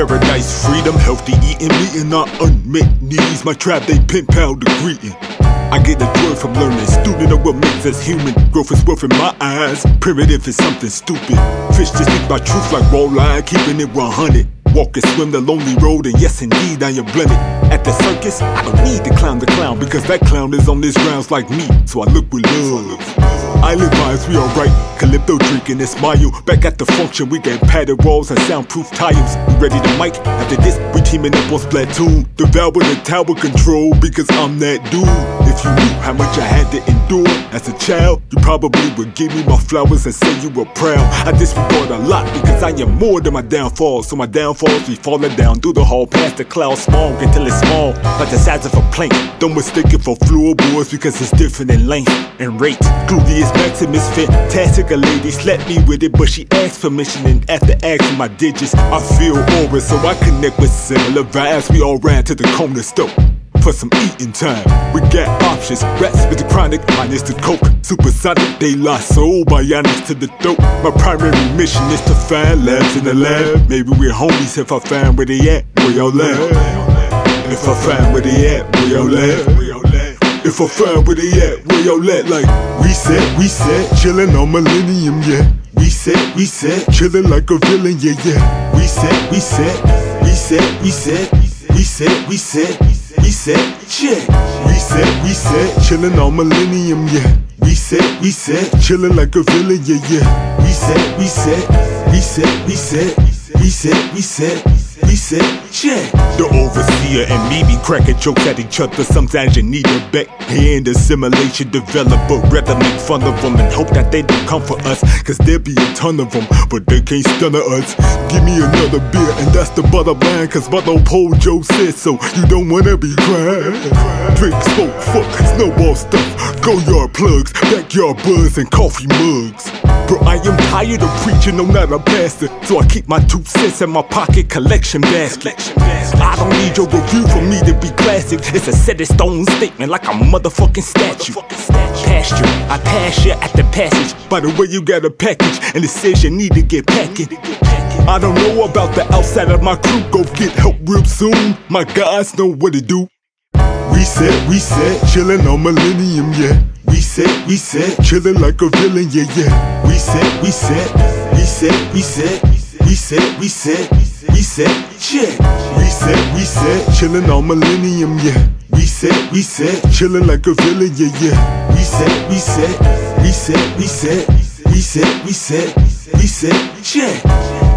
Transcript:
Paradise, freedom, healthy eating, meeting our unmet needs. My trap, they pen pal the greeting. I get the joy from learning. Student of what makes us human. Growth is worth in my eyes. Primitive is something stupid. Fish just speak my truth like line, keeping it 100. Walk and swim the lonely road, and yes, indeed, I am blended. At the circus, I don't need to clown the clown because that clown is on these grounds like me, so I look with love. Island vibes, we alright. Calypso drinking and smile. Back at the function, we get padded walls and soundproof tires. We ready to mic. After this, we teaming up on Splatoon. Devour the tower control because I'm that dude. You knew how much I had to endure as a child, you probably would give me my flowers and say you were proud. I disregard a lot because I am more than my downfalls. So my downfalls be falling down through the hall past the cloud smog until it's small, like the size of a plank. Don't mistake it for floorboards because it's different in length and rate. Gluteus Maximus fantastic. A lady slapped me with it, but she asked permission. And after asking my digits, I feel aura, so I connect with similar vibes. We all ran to the corner store for some eating time. We got options, rats with the chronic, minus the coke. Supersonic, they lost soul, bionics to the throat. My primary mission is to find labs in the lab. Maybe we're homies if I find where they at, where y'all at. If I find where they at, where y'all at. If I find where they at, where y'all at, like we said, we said, chillin' on Millennium, yeah. We said, we said, chillin' like a villain, yeah, yeah. We said, we said, we said, we said, we said, we said, we said, check. We said, we said, chillin' on Millennium, yeah. We said, we said, chillin' like a villain, yeah, yeah. We said, we said, we said, we He said, check. The overseer and me be cracking jokes at each other. Sometimes you need a back hand assimilation develop, rather make fun of them and hope that they don't come for us. Cause there be a ton of them, but they can't stun us. Give me another beer, and that's the bottom line. Cause Brother Pole Joe said so. You don't wanna be crying. Drink, smoke, fuck, snowball stuff. Go yard plugs, backyard buzz, and coffee mugs. Bro, I am tired of preaching, I'm not a pastor. So I keep my two cents in my pocket collection basket. I don't need your review for me to be classic. It's a set in stone statement like a motherfucking statue. Pasture, I pass you at the passage. By the way, you got a package, and it says you need to get packing. I don't know about the outside of my crew, go get help real soon. My guys know what to do. Said, we chillin' on Millennium, yeah. Said, we chillin' like a villain, yeah, yeah. Said, we said, we said, we said, check. We said, chillin' on Millennium, yeah. Said, we chillin' like a villain, yeah, yeah. Said, we said, we said, we said, check.